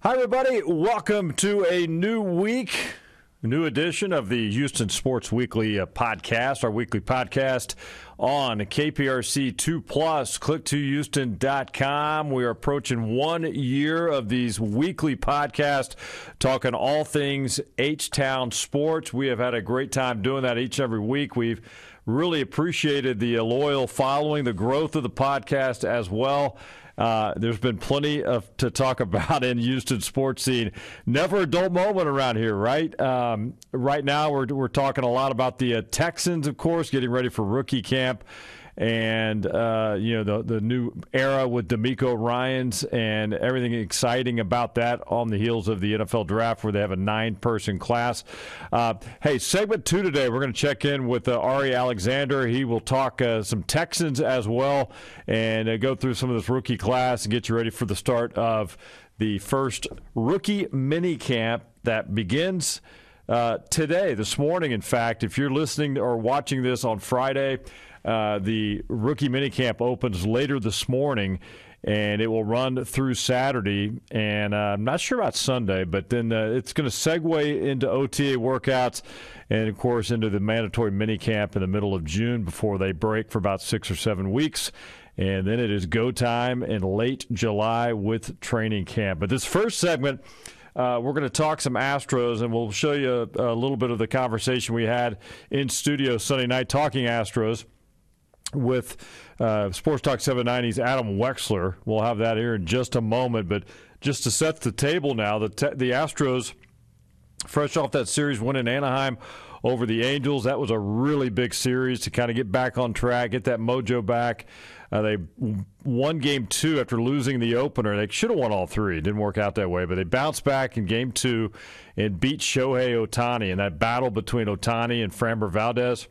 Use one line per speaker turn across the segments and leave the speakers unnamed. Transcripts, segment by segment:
Hi, everybody. Welcome to a new week, new edition of the Houston Sports Weekly uh, podcast, our weekly podcast on KPRC 2 Plus. Click to Houston.com. We are approaching one year of these weekly podcasts talking all things H Town sports. We have had a great time doing that each and every week. We've really appreciated the loyal following, the growth of the podcast as well. Uh, there's been plenty of to talk about in Houston sports scene. Never a dull moment around here, right? Um, right now, we're we're talking a lot about the uh, Texans, of course, getting ready for rookie camp and uh, you know the the new era with DeMeco Ryans and everything exciting about that on the heels of the NFL draft, where they have a nine-person class. Uh, hey, segment two today, we're going to check in with uh, Ari Alexander. He will talk uh, some Texans as well and uh, go through some of this rookie class and get you ready for the start of the first rookie mini camp that begins. Uh, today, this morning, in fact, if you're listening or watching this on Friday, uh, the rookie minicamp opens later this morning, and it will run through Saturday. And uh, I'm not sure about Sunday, but then uh, it's going to segue into OTA workouts and, of course, into the mandatory minicamp in the middle of June before they break for about six or seven weeks. And then it is go time in late July with training camp. But this first segment, uh, we're going to talk some Astros, and we'll show you a, a, little bit of the conversation we had in studio Sunday night talking Astros with uh, Sports Talk 790's Adam Wexler. We'll have that here in just a moment. But just to set the table now, the, te- the Astros, fresh off that series win in Anaheim over the Angels, that was a really big series to kind of get back on track, get that mojo back. Uh, they won game two after losing the opener. They should have won all three. It didn't work out that way, but they bounced back in game two and beat Shohei Ohtani in that battle between Ohtani and Framber Valdez.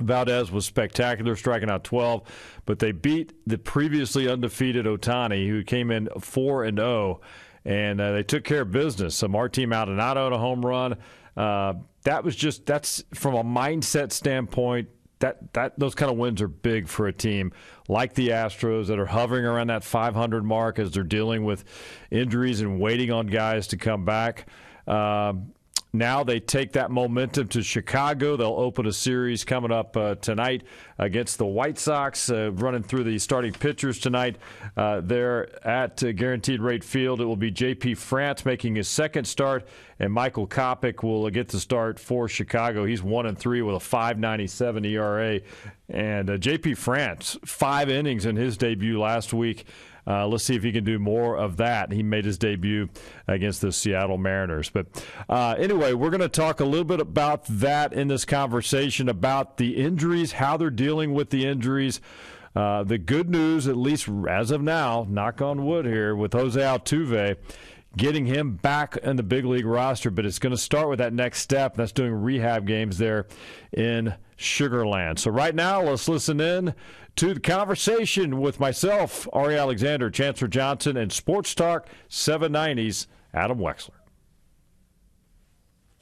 Valdez was spectacular, striking out 12, but they beat the previously undefeated Ohtani, who came in 4 and 0, and uh, they took care of business. So Martin Maldonado had a home run. Uh, that was just that's from a mindset standpoint. That that those kind of wins are big for a team like the Astros that are hovering around that 500 mark as they're dealing with injuries and waiting on guys to come back. Um, now they take that momentum to Chicago. They'll open a series coming up uh, tonight against the White Sox, uh, running through the starting pitchers tonight. Uh, there at uh, Guaranteed Rate Field, it will be J.P. France making his second start, and Michael Kopech will get the start for Chicago. He's one and three with a 5.97 ERA, and uh, J.P. France five innings in his debut last week. Uh, let's see if he can do more of that. He made his debut against the Seattle Mariners. But uh, anyway, we're going to talk a little bit about that in this conversation about the injuries, how they're dealing with the injuries. Uh, the good news, at least as of now, knock on wood here, with Jose Altuve, getting him back in the big league roster, but it's going to start with that next step. That's doing rehab games there in Sugarland. So right now, let's listen in to the conversation with myself, Ari Alexander, Chancellor Johnson, and Sports Talk 790's Adam Wexler.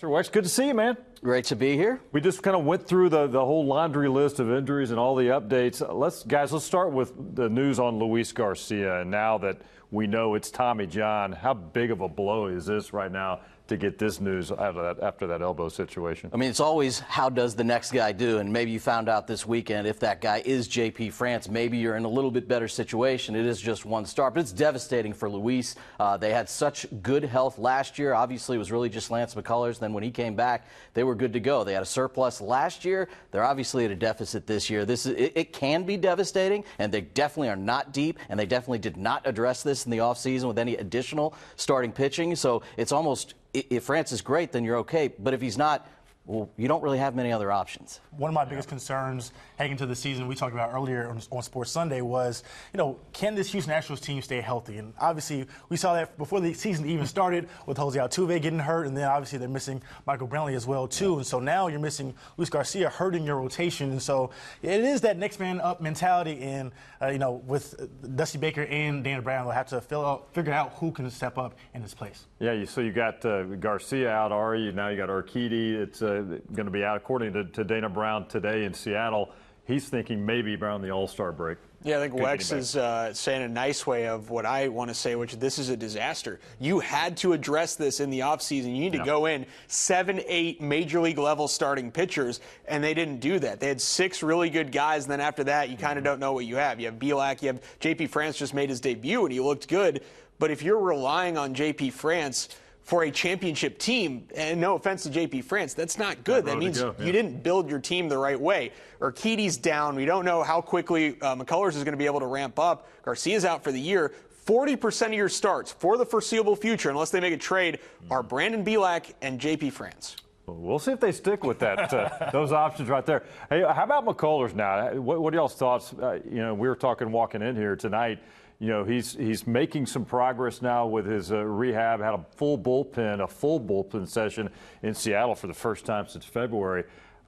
Sir Wex, good to see you, man.
Great to be here.
We just kind of went through the, the whole laundry list of injuries and all the updates. Let's guys, let's start with the news on Luis Garcia. And now that we know it's Tommy John, how big of a blow is this right now to get this news out of that after that elbow situation.
I mean, it's always how does the next guy do, and maybe you found out this weekend if that guy is J.P. France, maybe you're in a little bit better situation. It is just one start, but it's devastating for Luis. Uh, they had such good health last year. Obviously, it was really just Lance McCullers. Then when he came back, they were good to go. They had a surplus last year. They're obviously at a deficit this year. This is, it, it can be devastating, and they definitely are not deep, and they definitely did not address this in the offseason with any additional starting pitching. So it's almost if France is great, then you're okay. But if he's not, well, you don't really have many other options.
One of my biggest concerns heading into the season we talked about earlier on, on, Sports Sunday was, you know, can this Houston Astros team stay healthy? And obviously, we saw that before the season even started with Jose Altuve getting hurt, and then obviously they're missing Michael Brantley as well too. And so now you're missing Luis Garcia hurting your rotation, and so it is that next man up mentality. And uh, you know, with Dusty Baker and Dana Brown, they'll have to fill out, figure out who can step up in his place.
Yeah, so you got uh, Garcia out, Ari. Now you got Urquidy. It's uh, going to be out according to, to Dana Brown today in Seattle. He's thinking maybe around the All Star break.
Yeah, I think Wex is uh, saying a nice way of what I want to say, which this is a disaster. You had to address this in the offseason. You need to go in seven, eight major league level starting pitchers, and they didn't do that. They had six really good guys, and then after that, you kind of mm-hmm. don't know what you have. You have Bielak, you have JP France just made his debut, and he looked good. But if you're relying on JP France, for a championship team, and no offense to JP France, that's not good. That, that means go, yeah. you didn't build your team the right way. Urquidy's down. We don't know how quickly uh, McCullers is going to be able to ramp up. Garcia's out for the year. 40% of your starts for the foreseeable future, unless they make a trade, are Brandon Bielak and JP France.
We'll see if they stick with that. Uh, those options right there. Hey, how about McCullers now? What, what are y'all's thoughts? Uh, you know, we were talking walking in here tonight you know, he's he's making some progress now with his uh, rehab. Had a full bullpen, a full bullpen session in Seattle for the first time since February.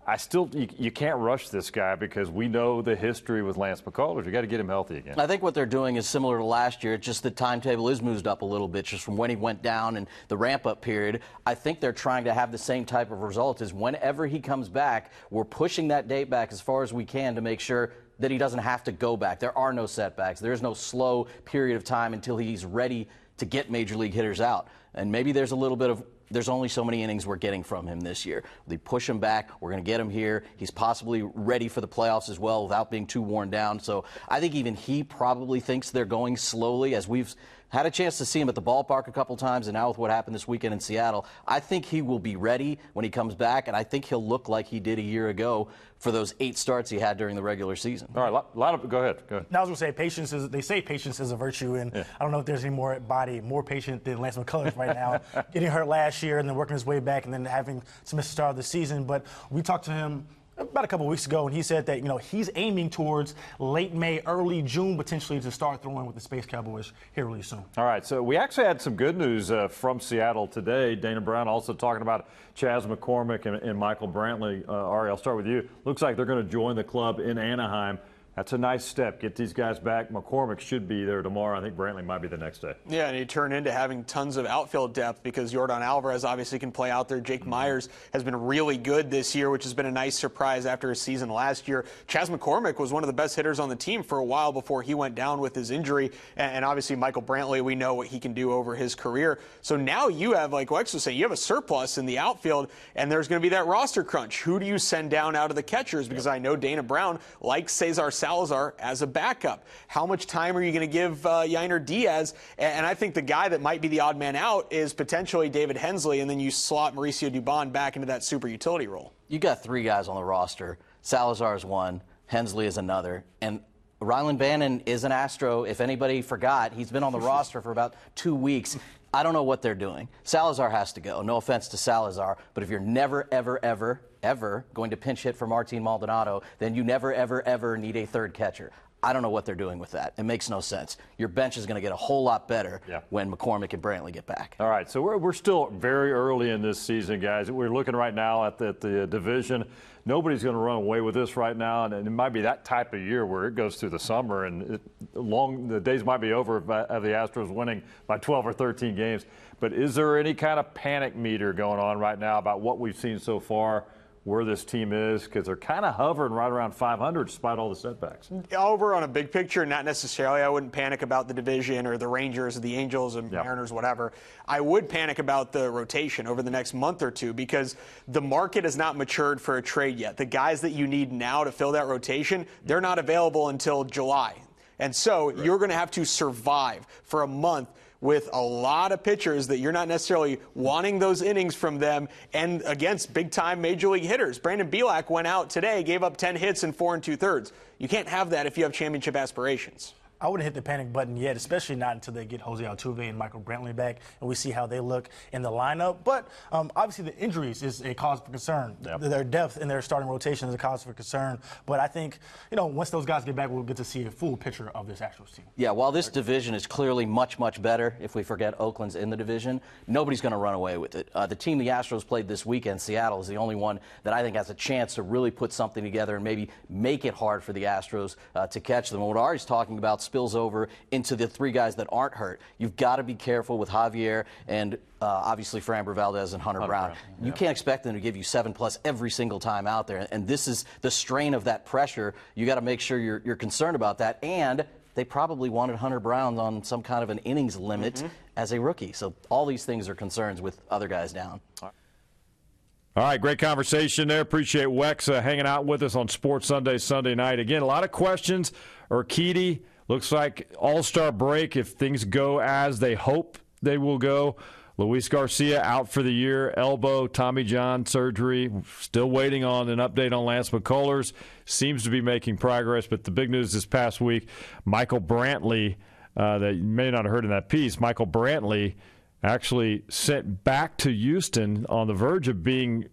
I still, you, you, can't rush this guy because we know the history with Lance McCullers. You got to get him healthy again.
I think what they're doing is similar to last year. It's just the timetable is moved up a little bit, just from when he went down and the ramp up period. I think they're trying to have the same type of result. Is whenever he comes back, we're pushing that date back as far as we can to make sure that he doesn't have to go back. There are no setbacks. There's no slow period of time until he's ready to get major league hitters out. And maybe there's a little bit of there's only so many innings we're getting from him this year. They push him back. We're going to get him here. He's possibly ready for the playoffs as well without being too worn down. So I think even he probably thinks they're going slowly as we've had a chance to see him at the ballpark a couple times, and now with what happened this weekend in Seattle, I think he will be ready when he comes back, and I think he'll look like he did a year ago for those eight starts he had during the regular season.
All right, a lot of go ahead. Go ahead.
Now I was going to say patience is. They say patience is a virtue, and yeah. I don't know if there's any more body more patient than Lance McCullers right now. Getting hurt last year and then working his way back, and then having to miss the start of the season. But we talked to him about a couple weeks ago, and he said that you know he's aiming towards late May, early June, potentially to start throwing with the Space Cowboys here really soon.
All right, so we actually had some good news uh, from Seattle today. Dana Brown also talking about Chas McCormick and, and Michael Brantley. Uh, Ari, I'll start with you. Looks like they're going to join the club in Anaheim that's a nice step. Get these guys back. McCormick should be there tomorrow. I think Brantley might be the next day.
Yeah, and he turned into having tons of outfield depth because Yordan Alvarez obviously can play out there. Jake mm-hmm. Meyers has been really good this year, which has been a nice surprise after his season last year. Chas McCormick was one of the best hitters on the team for a while before he went down with his injury. And, obviously, Michael Brantley, we know what he can do over his career. So now you have, like Wex was saying, you have a surplus in the outfield, and there's going to be that roster crunch. Who do you send down out of the catchers? Because yep. I know Dana Brown likes Cesar Salazar as a backup. How much time are you going to give uh, Yainer Diaz? And I think the guy that might be the odd man out is potentially David Hensley, and then you slot Mauricio Dubon back into that super utility role.
You got three guys on the roster. Salazar is one, Hensley is another, and Rylan Bannon is an Astro. If anybody forgot, he's been on the roster for about two weeks. I don't know what they're doing. Salazar has to go. No offense to Salazar, but if you're never, ever, ever, ever going to pinch hit for Martin Maldonado, then you never, ever, ever need a third catcher. I don't know what they're doing with that. It makes no sense. Your bench is going to get a whole lot better yeah. when McCormick and Brantley get back.
All right, so we're, we're still very early in this season, guys. We're looking right now at the, at the division. Nobody's going to run away with this right now, and it might be that type of year where it goes through the summer and it, long the days might be over of uh, the Astros winning by 12 or 13 games. But is there any kind of panic meter going on right now about what we've seen so far? Where this team is because they're kind of hovering right around 500 despite all the setbacks.
Over on a big picture, not necessarily. I wouldn't panic about the division or the Rangers or the Angels and. Mariners, whatever. I would panic about the rotation over the next month or two because the market has not matured for a trade yet. The guys that you need now to fill that rotation, they're not available until July. And so right. you're going to have to survive for a month with a lot of pitchers that you're not necessarily wanting those innings from them and against big time major league hitters. Brandon Bielak went out today, gave up 10 hits in four and two thirds. You can't have that if you have championship aspirations.
I wouldn't hit the panic button yet, especially not until they get Jose Altuve and Michael Brantley back and we see how they look in the lineup. But um, obviously, the injuries is a cause for concern. Yep. Their depth in their starting rotation is a cause for concern. But I think, you know, once those guys get back, we'll get to see a full picture of this Astros team.
Yeah, while this division is clearly much, much better, if we forget Oakland's in the division, nobody's going to run away with it. Uh, the team the Astros played this weekend, Seattle, is the only one that I think has a chance to really put something together and maybe make it hard for the Astros uh, to catch them. And what Ari's talking about spills over into the three guys that aren't hurt. You've got to be careful with Javier and uh, obviously Framber Valdez and Hunter, Hunter Brown. Brown. You yeah. can't expect them to give you seven plus every single time out there. And this is the strain of that pressure. You got to make sure you're, you're concerned about that. And they probably wanted Hunter Brown on some kind of an innings limit mm-hmm. as a rookie. So all these things are concerns with other guys down.
All right, great conversation there. Appreciate Wex uh, hanging out with us on Sports Sunday, Sunday night. Again, a lot of questions. Urquidy looks like All Star break if things go as they hope they will go. Luis Garcia out for the year, elbow, Tommy John surgery. Still waiting on an update on Lance McCullers. Seems to be making progress, but the big news this past week Michael Brantley, uh, that you may not have heard in that piece, Michael Brantley actually sent back to Houston on the verge of being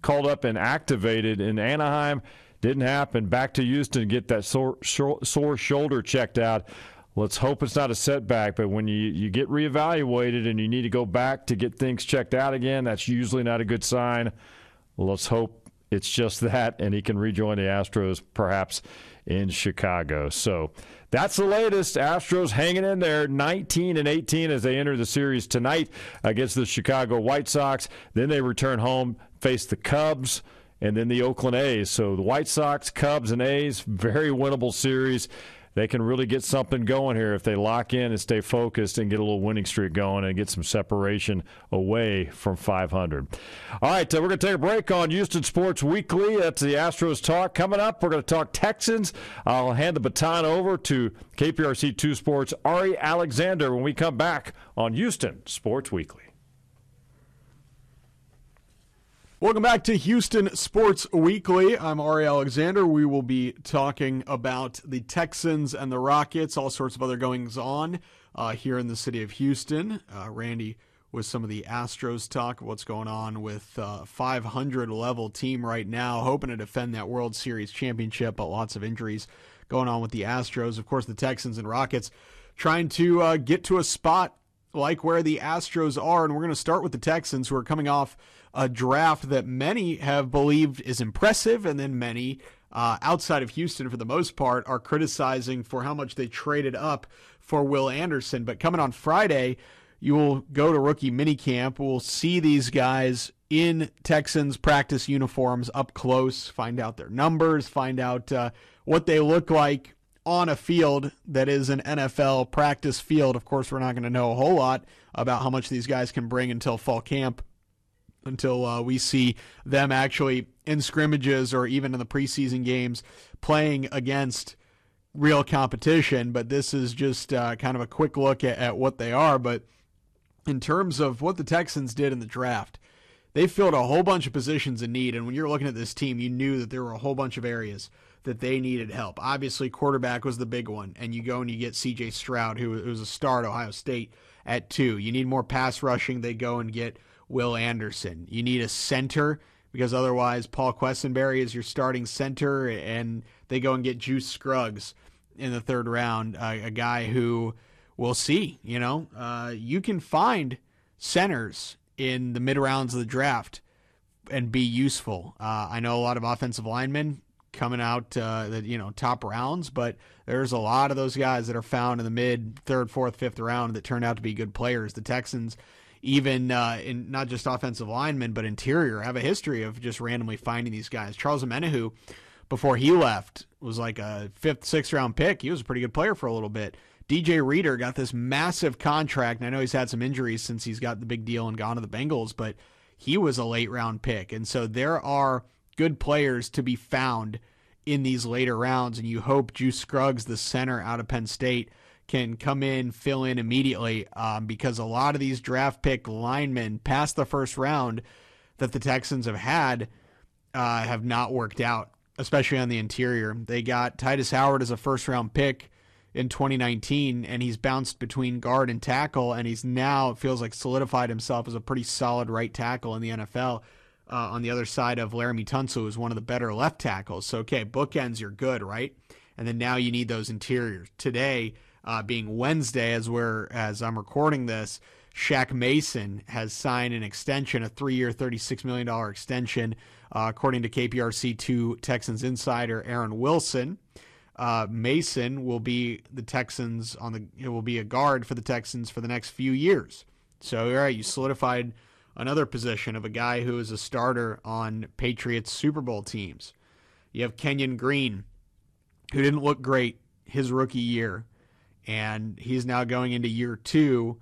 called up and activated in Anaheim. Didn't happen. Back to Houston to get that sore, sore shoulder checked out. Let's hope it's not a setback, but when you, you get reevaluated and you need to go back to get things checked out again, that's usually not a good sign. Let's hope it's just that and he can rejoin the Astros perhaps in Chicago. So that's the latest. Astros hanging in there 19 and 18 as they enter the series tonight against the Chicago White Sox. Then they return home, face the Cubs and then the Oakland A's. So the White Sox, Cubs, and A's, very winnable series they can really get something going here if they lock in and stay focused and get a little winning streak going and get some separation away from 500. All right, uh, we're going to take a break on Houston Sports Weekly. That's the Astros talk. Coming up, we're going to talk Texans. I'll hand the baton over to KPRC 2 Sports Ari Alexander when we come back on Houston Sports Weekly.
Welcome back to Houston Sports Weekly. I'm Ari Alexander. We will be talking about the Texans and the Rockets, all sorts of other goings on uh, here in the city of Houston. Uh, Randy with some of the Astros talk, what's going on with uh, 500 level team right now, hoping to defend that World Series championship, but lots of injuries going on with the Astros. Of course, the Texans and Rockets trying to uh, get to a spot like where the Astros are, and we're going to start with the Texans, who are coming off a draft that many have believed is impressive, and then many uh, outside of Houston, for the most part, are criticizing for how much they traded up for Will Anderson. But coming on Friday, you will go to rookie minicamp. We'll see these guys in Texans practice uniforms up close, find out their numbers, find out uh, what they look like on a field that is an NFL practice field. Of course, we're not going to know a whole lot about how much these guys can bring until fall camp until uh, we see them actually in scrimmages or even in the preseason games playing against real competition. But this is just uh, kind of a quick look at, at what they are. But in terms of what the Texans did in the draft, they filled a whole bunch of positions in need. And when you're looking at this team, you knew that there were a whole bunch of areas that they needed help. Obviously, quarterback was the big one. And you go and you get CJ Stroud, who, was a star at Ohio State, at two. You need more pass rushing. They go and get Will Anderson. You need a center because otherwise Paul Quessenberry is your starting center, and they go and get Juice Scruggs in the third round, a guy who we'll see. You know, uh, you can find centers in the mid rounds of the draft and be useful. Uh, I know a lot of offensive linemen coming out uh, that you know top rounds, but there's a lot of those guys that are found in the mid, third, fourth, fifth round that turn out to be good players. The Texans even uh, in not just offensive linemen, but interior, have a history of just randomly finding these guys. Charles Omenihu, before he left, was like a fifth, sixth round pick. He was a pretty good player for a little bit. DJ Reader got this massive contract, and I know he's had some injuries since he's got the big deal and gone to the Bengals, but he was a late round pick. And so there are good players to be found in these later rounds, and you hope Juice Scruggs, the center out of Penn State, can come in, fill in immediately um, because a lot of these draft pick linemen past the first round that the Texans have had uh, have not worked out, especially on the interior. They got Tytus Howard as a first round pick in 2019, and he's bounced between guard and tackle, and he's now, it feels like, solidified himself as a pretty solid right tackle in the NFL. Uh, on the other side of Laremy Tunsil, who's one of the better left tackles. So, okay, bookends, you're good, right? And then now you need those interiors. Today, uh, being Wednesday, as we're as I'm recording this, Shaq Mason has signed an extension, a three-year, $36 million extension, uh, according to KPRC2 Texans insider Aaron Wilson. uh, Mason will be the Texans on the it will be a guard for the Texans for the next few years. So all right, you solidified another position of a guy who is a starter on Patriots Super Bowl teams. You have Kenyon Green, who didn't look great his rookie year, and he's now going into year two,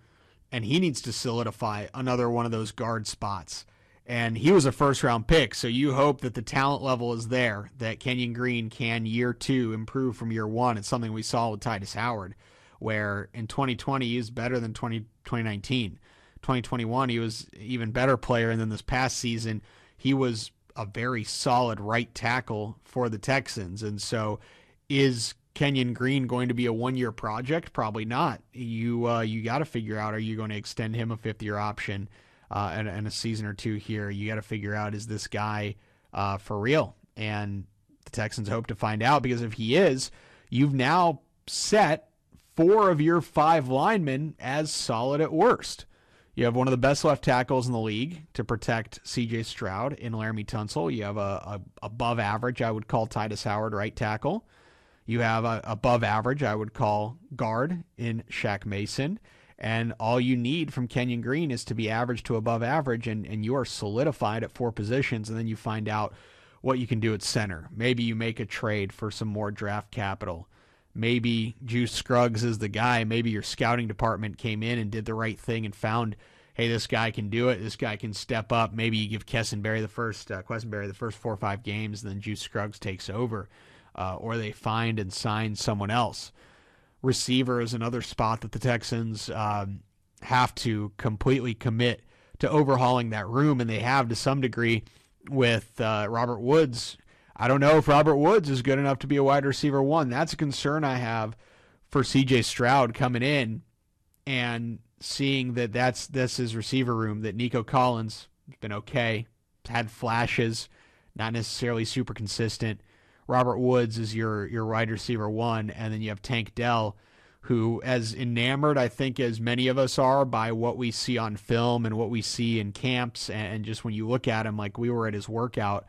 and he needs to solidify another one of those guard spots and he was a first round pick. So you hope that the talent level is there, that Kenyon Green can year two improve from year one. It's something we saw with Tytus Howard, where in 2020 he was better than 20, 2019. 2021 he was even better player, and then this past season he was a very solid right tackle for the Texans. And so is Kenyon Green going to be a one year project? Probably not. You uh, you got to figure out are you going to extend him a fifth year option? uh, and, and, a season or two here, you got to figure out is this guy uh, for real? And the Texans hope to find out because if he is, you've now set four of your five linemen as solid at worst. You have one of the best left tackles in the league to protect C.J. Stroud in Laremy Tunsil. You have a, a above average, I would call Tytus Howard right tackle. You have a above average, I would call guard in Shaq Mason. And all you need from Kenyon Green is to be average to above average, and, and you are solidified at four positions. And then you find out what you can do at center. Maybe you make a trade for some more draft capital. Maybe Juice Scruggs is the guy. Maybe your scouting department came in and did the right thing and found, hey, this guy can do it. This guy can step up. Maybe you give Quessenberry the first uh, the first four or five games, and then Juice Scruggs takes over, uh, or they find and sign someone else receiver is another spot that the Texans um, have to completely commit to overhauling that room, and they have to some degree with uh, Robert Woods. I don't know if Robert Woods is good enough to be a wide receiver one. That's a concern I have for C.J. Stroud coming in and seeing that that's this his receiver room. That Nico Collins has been okay, had flashes, not necessarily super consistent. Robert Woods is your your wide receiver one, and then you have Tank Dell, who as enamored I think as many of us are by what we see on film and what we see in camps, and just when you look at him, like we were at his workout,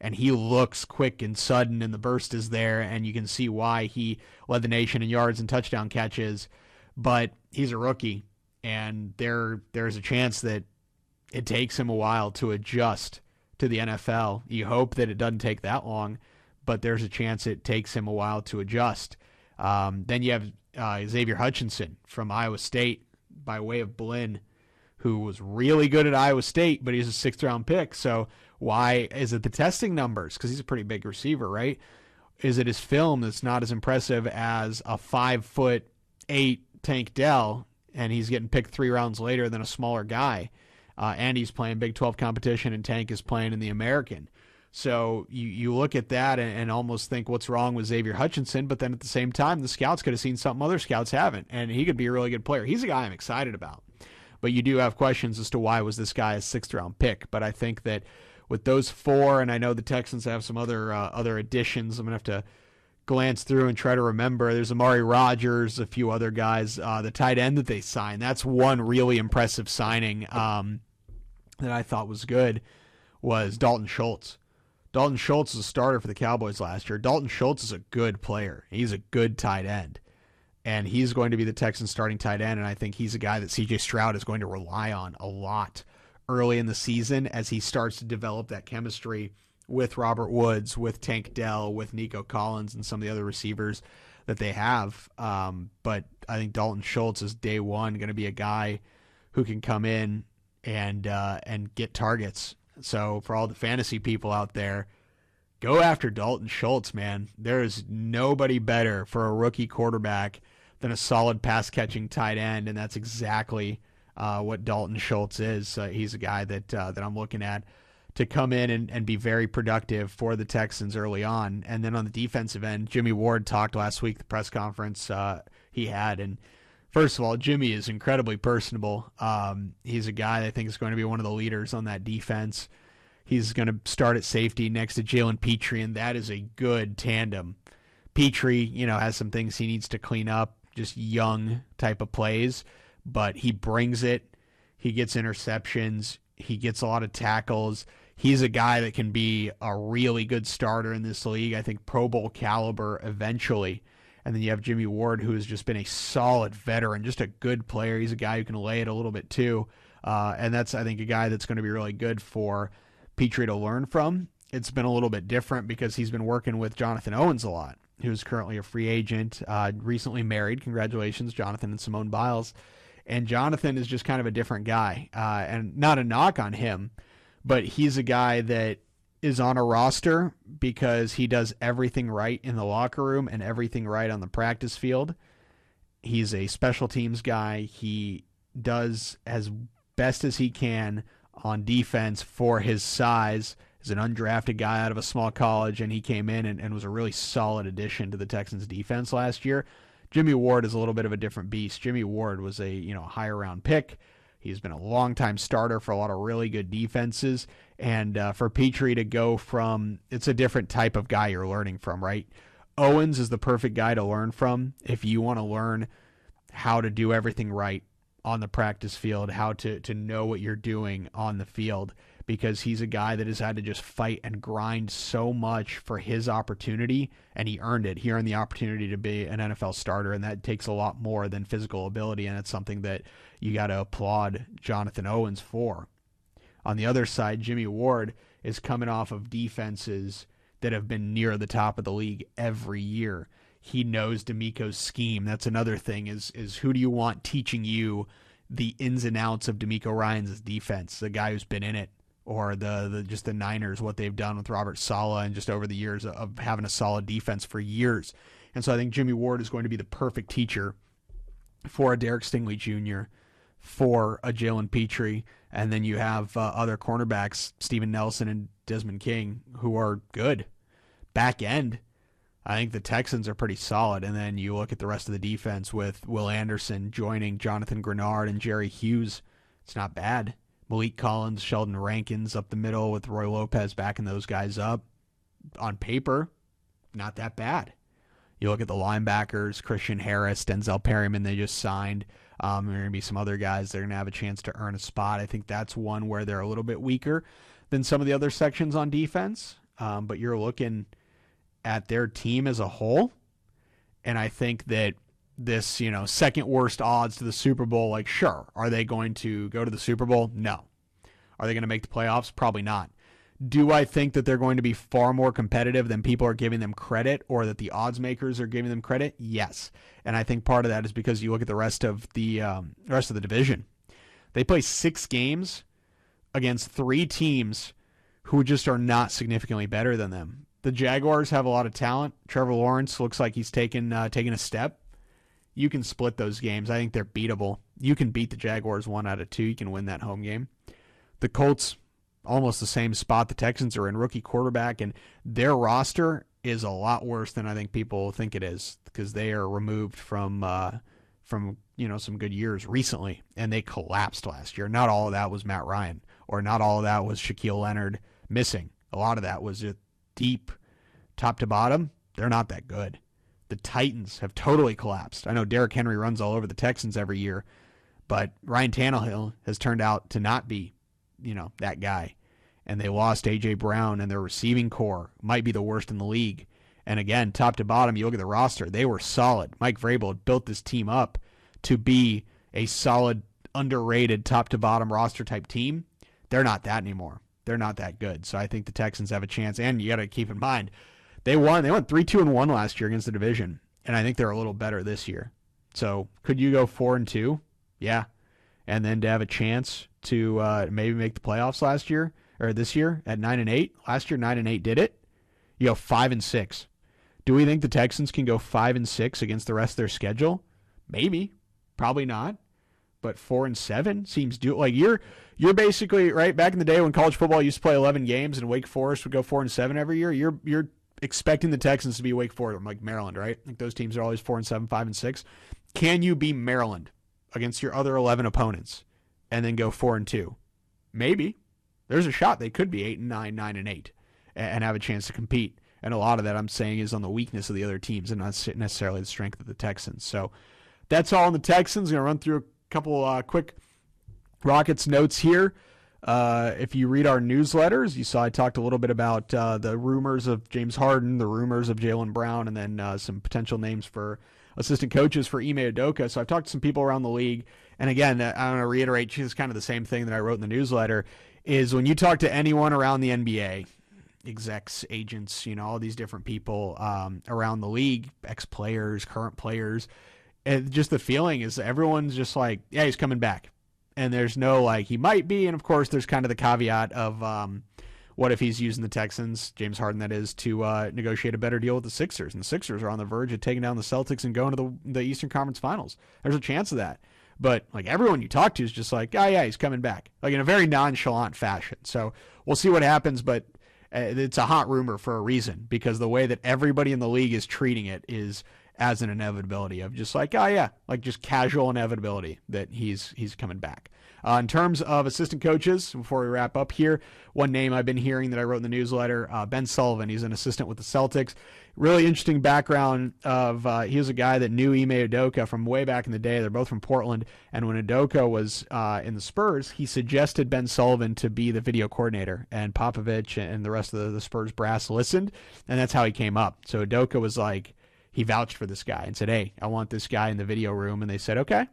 and he looks quick and sudden, and the burst is there, and you can see why he led the nation in yards and touchdown catches, but he's a rookie, and there there's a chance that it takes him a while to adjust to the NFL. You hope that it doesn't take that long but there's a chance it takes him a while to adjust. Um, then you have uh, Xavier Hutchinson from Iowa State by way of Blinn, who was really good at Iowa State, but he's a sixth round pick. So why is it the testing numbers? Because he's a pretty big receiver, right? Is it his film that's not as impressive as a five foot eight Tank Dell, and he's getting picked three rounds later than a smaller guy? Uh, and he's playing Big 12 competition, and Tank is playing in the American. So you, you look at that and, and, almost think what's wrong with Xavier Hutchinson, but then at the same time, the scouts could have seen something other scouts haven't, and he could be a really good player. He's a guy I'm excited about. But you do have questions as to why was this guy a sixth round pick. But I think that with those four, and I know the Texans have some other uh, other additions. I'm gonna have to glance through and try to remember. There's Amari Rogers, a few other guys. Uh, the tight end that they signed. That's one really impressive signing um, that I thought was good. Was Dalton Schultz Dalton Schultz is a starter for the Cowboys last year. Dalton Schultz is a good player. He's a good tight end. And he's going to be the Texans starting tight end. And I think he's a guy that CJ Stroud is going to rely on a lot early in the season as he starts to develop that chemistry with Robert Woods, with Tank Dell, with Nico Collins, and some of the other receivers that they have. Um, but I think Dalton Schultz is day one going to be a guy who can come in and uh, and get targets so for all the fantasy people out there, go after Dalton Schultz, man. There is nobody better for a rookie quarterback than a solid pass catching tight end, and that's exactly uh, what Dalton Schultz is. Uh, he's a guy that uh, that I'm looking at to come in and, and be very productive for the Texans early on. And then on the defensive end, Jimmy Ward talked last week the press conference uh, he had and first of all, Jimmy is incredibly personable. Um, he's a guy I think is going to be one of the leaders on that defense. He's going to start at safety next to Jalen Pitre, and that is a good tandem. Pitre, you know, has some things he needs to clean up, just young type of plays, but he brings it. He gets interceptions. He gets a lot of tackles. he's a guy that can be a really good starter in this league. I think Pro Bowl caliber eventually. And then you have Jimmy Ward, who has just been a solid veteran, just a good player. He's a guy who can lay it a little bit too. Uh, and that's, I think, a guy that's going to be really good for Pitre to learn from. It's been a little bit different because he's been working with Jonathan Owens a lot, who's currently a free agent, uh, recently married. Congratulations, Jonathan and Simone Biles. And Jonathan is just kind of a different guy. Uh, and not a knock on him, but he's a guy that is on a roster because he does everything right in the locker room and everything right on the practice field. He's a special teams guy. He does as best as he can on defense for his size. He's an undrafted guy out of a small college, and he came in and, and was a really solid addition to the Texans defense last year. Jimmy Ward is a little bit of a different beast. Jimmy Ward was a you know higher round pick. He's been a long time starter for a lot of really good defenses. And uh, for Pitre to go from, it's a different type of guy you're learning from, right? Owens is the perfect guy to learn from if you want to learn how to do everything right on the practice field, how to, to know what you're doing on the field, because he's a guy that has had to just fight and grind so much for his opportunity, and he earned it. He earned the opportunity to be an NFL starter, and that takes a lot more than physical ability, and it's something that you got to applaud Jonathan Owens for. On the other side, Jimmy Ward is coming off of defenses that have been near the top of the league every year. He knows DeMeco's scheme. That's another thing is is who do you want teaching you the ins and outs of DeMeco Ryans' defense, the guy who's been in it, or the, the just the Niners, what they've done with Robert Saleh and just over the years of having a solid defense for years. And so I think Jimmy Ward is going to be the perfect teacher for a Derek Stingley Jr for a Jalen Pitre, and then you have uh, other cornerbacks, Steven Nelson and Desmond King, who are good. Back end, I think the Texans are pretty solid, and then you look at the rest of the defense with Will Anderson joining Jonathan Greenard and Jerry Hughes. It's not bad. Maliek Collins, Sheldon Rankins up the middle with Roy Lopez backing those guys up. On paper, not that bad. You look at the linebackers, Christian Harris, Denzel Perryman, they just signed. Um, there are going to be some other guys that are going to have a chance to earn a spot. I think that's one where they're a little bit weaker than some of the other sections on defense. Um, but you're looking at their team as a whole, and I think that this, you know, second worst odds to the Super Bowl, like, sure, are they going to go to the Super Bowl? No. Are they going to make the playoffs? Probably not. Do I think that they're going to be far more competitive than people are giving them credit or that the odds makers are giving them credit? Yes. And I think part of that is because you look at the rest of the um, rest of the division. They play 6 games against 3 teams who just are not significantly better than them. The Jaguars have a lot of talent. Trevor Lawrence looks like he's taken uh, taken a step. You can split those games. I think they're beatable. You can beat the Jaguars one out of two. You can win that home game. The Colts almost the same spot the Texans are in, rookie quarterback, and their roster is a lot worse than I think people think it is because they are removed from uh, from you know some good years recently, and they collapsed last year. Not all of that was Matt Ryan, or not all of that was Shaquille Leonard missing. A lot of that was deep, top to bottom. They're not that good. The Titans have totally collapsed. I know Derrick Henry runs all over the Texans every year, but Ryan Tannehill has turned out to not be, you know, that guy and they lost A.J. Brown, and their receiving core might be the worst in the league. And again, top to bottom, you look at the roster, they were solid. Mike Vrabel had built this team up to be a solid, underrated, top to bottom roster type team. They're not that anymore. They're not that good. So I think the Texans have a chance. And you got to keep in mind, they won. They went three, two, and one last year against the division, and I think they're a little better this year. So could you go four and two? Yeah, and then to have a chance to uh, maybe make the playoffs last year or this year at nine and eight. Last year nine and eight did it. You go five and six. Do we think the Texans can go five and six against the rest of their schedule? Maybe, probably not. But four and seven seems do like you're you're basically right back in the day when college football used to play eleven games and Wake Forest would go four and seven every year. You're you're expecting the Texans to be Wake Forest, like Maryland, right? Like those teams are always four and seven, five and six. Can you be Maryland against your other eleven opponents and then go four and two? Maybe there's a shot they could be eight and nine, nine and eight, and have a chance to compete. And a lot of that I'm saying is on the weakness of the other teams and not necessarily the strength of the Texans. So that's all on the Texans. I'm to run through a couple uh, quick Rockets notes here. Uh, if you read our newsletters, you saw I talked a little bit about uh, the rumors of James Harden, the rumors of Jaylen Brown, and then uh, some potential names for assistant coaches for Ime Udoka. So I've talked to some people around the league. And again, I want to reiterate, just kind of the same thing that I wrote in the newsletter, is when you talk to anyone around the NBA, execs, agents, you know, all these different people um, around the league, ex players, current players. And just the feeling is everyone's just like, yeah, he's coming back. And there's no like, he might be. And of course, there's kind of the caveat of um, what if he's using the Texans, James Harden, that is, to uh, negotiate a better deal with the Sixers. And the Sixers are on the verge of taking down the Celtics and going to the, the Eastern Conference Finals. There's a chance of that. But like everyone you talk to is just like, oh yeah, he's coming back, like in a very nonchalant fashion. So we'll see what happens. But uh, it's a hot rumor for a reason because the way that everybody in the league is treating it is as an inevitability of just like, oh yeah, like just casual inevitability that he's he's coming back. Uh, in terms of assistant coaches, before we wrap up here, one name I've been hearing that I wrote in the newsletter, uh, Ben Sullivan. He's an assistant with the Celtics. Really interesting background of uh, he was a guy that knew Ime Udoka from way back in the day. They're both from Portland, and when Udoka was uh, in the Spurs, he suggested Ben Sullivan to be the video coordinator, and Popovich and the rest of the, the Spurs brass listened, and that's how he came up. So Udoka was like, he vouched for this guy and said, "Hey, I want this guy in the video room," and they said, "Okay."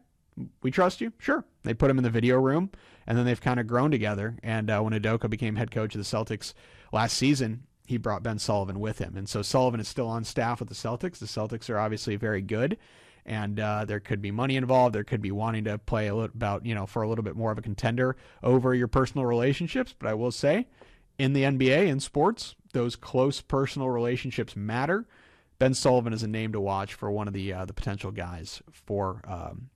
we trust you. Sure. They put him in the video room, and then they've kind of grown together. And uh, when Udoka became head coach of the Celtics last season, he brought Ben Sullivan with him. And so Sullivan is still on staff with the Celtics. The Celtics are obviously very good, and uh, there could be money involved. There could be wanting to play a little about you know for a little bit more of a contender over your personal relationships. But I will say, in the NBA in sports, those close personal relationships matter. Ben Sullivan is a name to watch for one of the uh, the potential guys for um,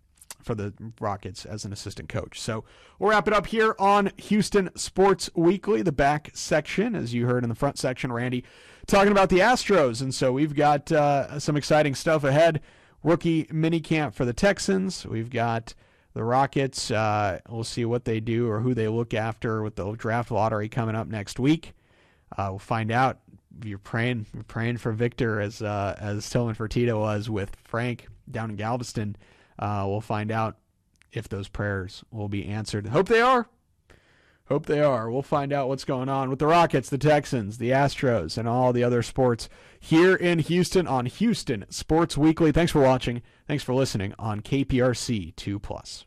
for the Rockets as an assistant coach. So we'll wrap it up here on Houston Sports Weekly, the back section, as you heard in the front section, Randy talking about the Astros. And so we've got uh, some exciting stuff ahead. Rookie mini camp for the Texans. We've got the Rockets. Uh, we'll see what they do or who they look after with the draft lottery coming up next week. Uh, we'll find out. You're praying, you're praying for Victor as uh, as Tillman Fertitta was with Frank down in Galveston. Uh, we'll find out if those prayers will be answered. Hope they are. Hope they are. We'll find out what's going on with the Rockets, the Texans, the Astros, and all the other sports here in Houston on Houston Sports Weekly. Thanks for watching. Thanks for listening on KPRC 2 Plus.